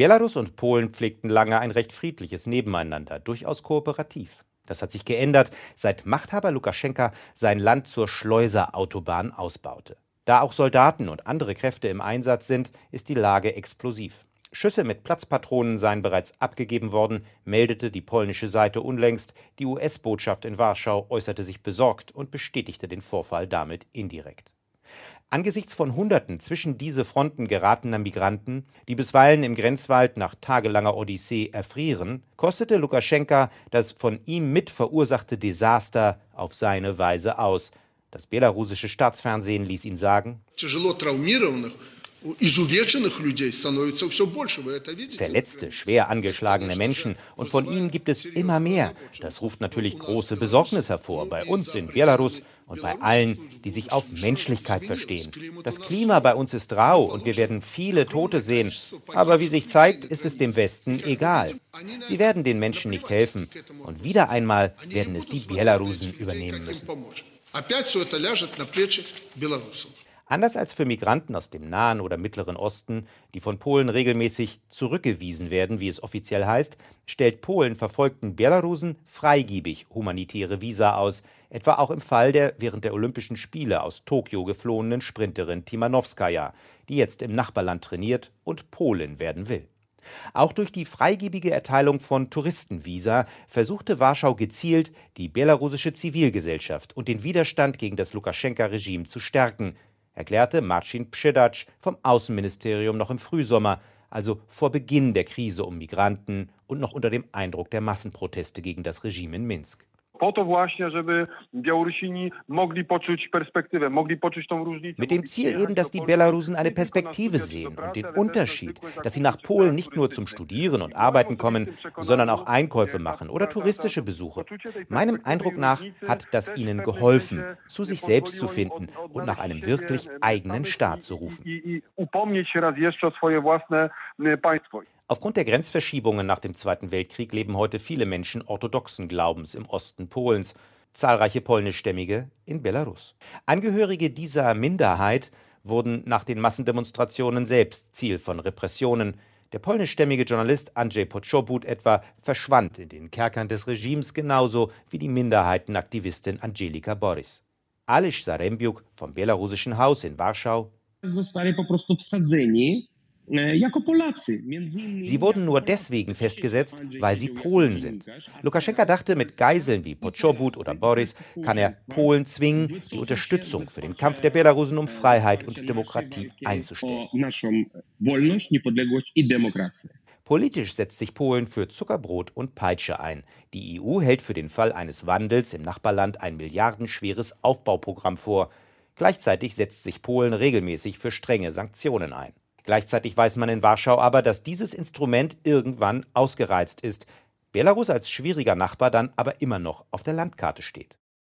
Belarus und Polen pflegten lange ein recht friedliches Nebeneinander, durchaus kooperativ. Das hat sich geändert, seit Machthaber Lukaschenka sein Land zur Schleuserautobahn ausbaute. Da auch Soldaten und andere Kräfte im Einsatz sind, ist die Lage explosiv. Schüsse mit Platzpatronen seien bereits abgegeben worden, meldete die polnische Seite unlängst. Die US-Botschaft in Warschau äußerte sich besorgt und bestätigte den Vorfall damit indirekt. Angesichts von Hunderten zwischen diese Fronten geratener Migranten, die bisweilen im Grenzwald nach tagelanger Odyssee erfrieren, kostete Lukaschenka das von ihm mit verursachte Desaster auf seine Weise aus. Das belarussische Staatsfernsehen ließ ihn sagen: Verletzte, schwer angeschlagene Menschen und von ihnen gibt es immer mehr. Das ruft natürlich große Besorgnis hervor bei uns in Belarus und bei allen, die sich auf Menschlichkeit verstehen. Das Klima bei uns ist rau und wir werden viele Tote sehen. Aber wie sich zeigt, ist es dem Westen egal. Sie werden den Menschen nicht helfen. Und wieder einmal werden es die Belarusen übernehmen müssen. Опять все это ляжет на плечи белорусов. Anders als für Migranten aus dem Nahen oder Mittleren Osten, die von Polen regelmäßig zurückgewiesen werden, wie es offiziell heißt, stellt Polen verfolgten Belarusen freigiebig humanitäre Visa aus, etwa auch im Fall der während der Olympischen Spiele aus Tokio geflohenen Sprinterin Timanowskaja, die jetzt im Nachbarland trainiert und Polin werden will. Auch durch die freigebige Erteilung von Touristenvisa versuchte Warschau gezielt, die belarussische Zivilgesellschaft und den Widerstand gegen das Lukaschenka-Regime zu stärken, erklärte Marcin Pschidac vom Außenministerium noch im Frühsommer, also vor Beginn der Krise um Migranten und noch unter dem Eindruck der Massenproteste gegen das Regime in Minsk po to właśnie, żeby Białorusini mogli poczuć perspektywę, mogli poczuć tą różnicę. Mit dem Ziel eben, dass die Belarusen eine Perspektive sehen und den Unterschied, dass sie nach Polen nicht nur zum Studieren und Arbeiten kommen, sondern auch Einkäufe machen oder touristische Besuche. Meinem Eindruck nach hat das ihnen geholfen, zu sich selbst zu finden und nach einem wirklich eigenen Staat zu rufen. Aufgrund der Grenzverschiebungen nach dem Zweiten Weltkrieg leben heute viele Menschen orthodoxen Glaubens im Osten Polens, zahlreiche polnischstämmige in Belarus. Angehörige dieser Minderheit wurden nach den Massendemonstrationen selbst Ziel von Repressionen. Der polnischstämmige Journalist Andrzej Poczobut etwa verschwand in den Kerkern des Regimes genauso wie die Minderheitenaktivistin Angelika Boris. Alish Zarembiuk vom belarussischen Haus in Warschau sie wurden nur deswegen festgesetzt, weil sie Polen sind. Lukaschenka dachte, mit Geiseln wie Poczobut oder Boris kann er Polen zwingen, die Unterstützung für den Kampf der Belarusen um Freiheit und Demokratie einzustellen. Politisch setzt sich Polen für Zuckerbrot und Peitsche ein. Die EU hält für den Fall eines Wandels im Nachbarland ein milliardenschweres Aufbauprogramm vor. Gleichzeitig setzt sich Polen regelmäßig für strenge Sanktionen ein. Gleichzeitig weiß man in Warschau aber, dass dieses Instrument irgendwann ausgereizt ist, Belarus als schwieriger Nachbar dann aber immer noch auf der Landkarte steht.